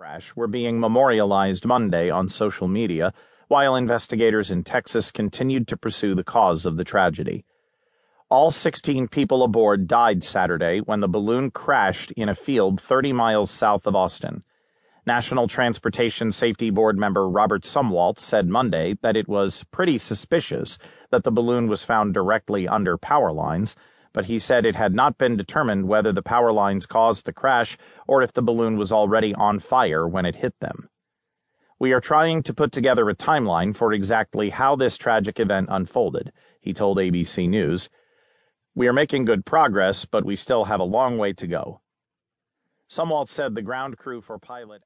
crash were being memorialized Monday on social media, while investigators in Texas continued to pursue the cause of the tragedy. All 16 people aboard died Saturday when the balloon crashed in a field 30 miles south of Austin. National Transportation Safety Board member Robert Sumwalt said Monday that it was pretty suspicious that the balloon was found directly under power lines but he said it had not been determined whether the power lines caused the crash or if the balloon was already on fire when it hit them. We are trying to put together a timeline for exactly how this tragic event unfolded, he told ABC News. We are making good progress, but we still have a long way to go. Sumwalt said the ground crew for pilot